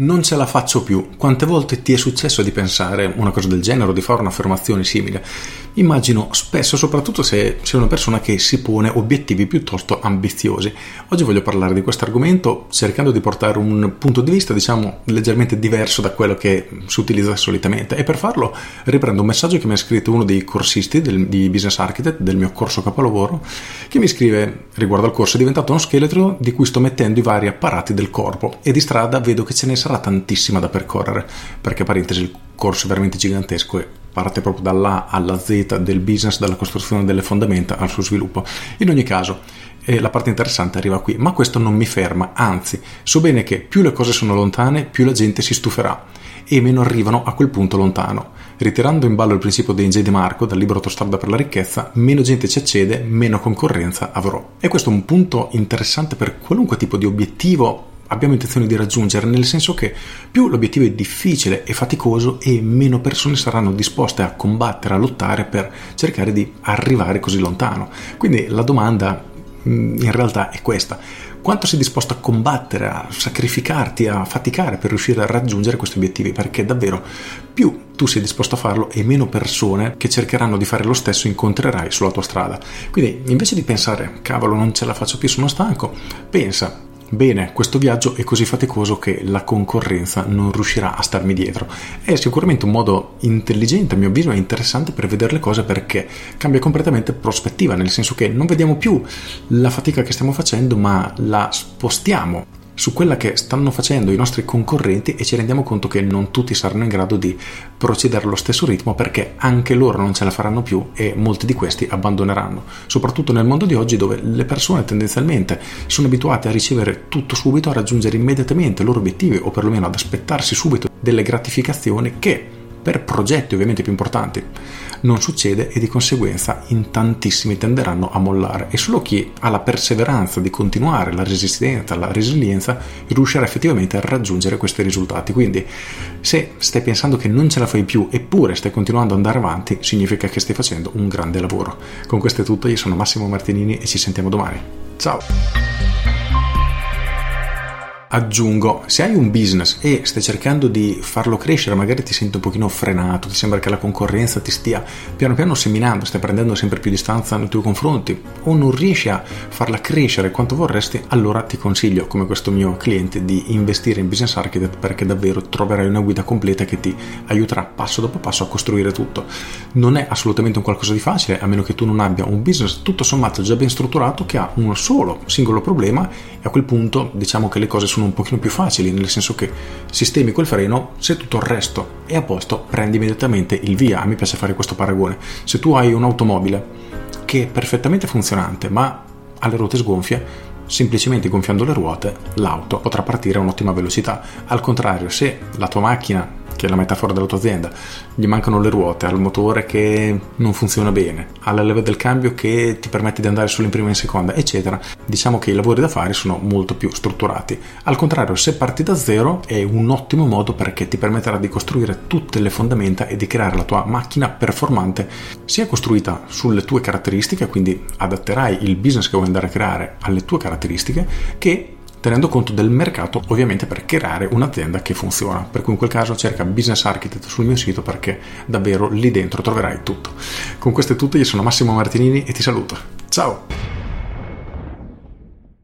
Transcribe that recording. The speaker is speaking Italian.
Non ce la faccio più. Quante volte ti è successo di pensare una cosa del genere o di fare un'affermazione simile? Immagino spesso, soprattutto se sei una persona che si pone obiettivi piuttosto ambiziosi. Oggi voglio parlare di questo argomento cercando di portare un punto di vista, diciamo, leggermente diverso da quello che si utilizza solitamente. E per farlo riprendo un messaggio che mi ha scritto uno dei corsisti del, di Business Architect del mio corso capolavoro, che mi scrive riguardo al corso: è diventato uno scheletro di cui sto mettendo i vari apparati del corpo e di strada vedo che ce ne sarà sarà tantissima da percorrere, perché parentesi il corso è veramente gigantesco e parte proprio dall'A alla Z del business, dalla costruzione delle fondamenta al suo sviluppo. In ogni caso, eh, la parte interessante arriva qui, ma questo non mi ferma, anzi, so bene che più le cose sono lontane, più la gente si stuferà e meno arrivano a quel punto lontano. Ritirando in ballo il principio di Inge Di Marco dal libro Autostrada per la ricchezza, meno gente ci accede, meno concorrenza avrò. E questo è un punto interessante per qualunque tipo di obiettivo abbiamo intenzione di raggiungere, nel senso che più l'obiettivo è difficile e faticoso e meno persone saranno disposte a combattere, a lottare per cercare di arrivare così lontano. Quindi la domanda mm, in realtà è questa. Quanto sei disposto a combattere, a sacrificarti, a faticare per riuscire a raggiungere questi obiettivi? Perché davvero più tu sei disposto a farlo e meno persone che cercheranno di fare lo stesso incontrerai sulla tua strada. Quindi invece di pensare, cavolo, non ce la faccio più, sono stanco, pensa, Bene, questo viaggio è così faticoso che la concorrenza non riuscirà a starmi dietro. È sicuramente un modo intelligente, a mio avviso, e interessante per vedere le cose perché cambia completamente prospettiva, nel senso che non vediamo più la fatica che stiamo facendo, ma la spostiamo su quella che stanno facendo i nostri concorrenti e ci rendiamo conto che non tutti saranno in grado di procedere allo stesso ritmo perché anche loro non ce la faranno più e molti di questi abbandoneranno, soprattutto nel mondo di oggi dove le persone tendenzialmente sono abituate a ricevere tutto subito, a raggiungere immediatamente i loro obiettivi o perlomeno ad aspettarsi subito delle gratificazioni che per progetti ovviamente più importanti non succede e di conseguenza in tantissimi tenderanno a mollare e solo chi ha la perseveranza di continuare, la resistenza, la resilienza riuscirà effettivamente a raggiungere questi risultati. Quindi se stai pensando che non ce la fai più eppure stai continuando ad andare avanti, significa che stai facendo un grande lavoro. Con questo è tutto, io sono Massimo Martinini e ci sentiamo domani. Ciao! Aggiungo, se hai un business e stai cercando di farlo crescere, magari ti senti un pochino frenato, ti sembra che la concorrenza ti stia piano piano seminando, stai prendendo sempre più distanza nei tuoi confronti o non riesci a farla crescere quanto vorresti, allora ti consiglio, come questo mio cliente, di investire in Business Architect perché davvero troverai una guida completa che ti aiuterà passo dopo passo a costruire tutto. Non è assolutamente un qualcosa di facile, a meno che tu non abbia un business tutto sommato già ben strutturato che ha un solo singolo problema e a quel punto diciamo che le cose sono sono un pochino più facili, nel senso che sistemi quel freno, se tutto il resto è a posto, prendi immediatamente il via. A me piace fare questo paragone. Se tu hai un'automobile che è perfettamente funzionante, ma ha le ruote sgonfie, semplicemente gonfiando le ruote l'auto potrà partire a un'ottima velocità. Al contrario, se la tua macchina che è la metafora della tua azienda, gli mancano le ruote, ha il motore che non funziona bene, ha la leva del cambio che ti permette di andare solo in prima e in seconda, eccetera. Diciamo che i lavori da fare sono molto più strutturati. Al contrario, se parti da zero è un ottimo modo perché ti permetterà di costruire tutte le fondamenta e di creare la tua macchina performante, sia costruita sulle tue caratteristiche, quindi adatterai il business che vuoi andare a creare alle tue caratteristiche, che tenendo conto del mercato ovviamente per creare un'azienda che funziona. Per cui in quel caso cerca Business Architect sul mio sito perché davvero lì dentro troverai tutto. Con questo è tutto, io sono Massimo Martinini e ti saluto. Ciao!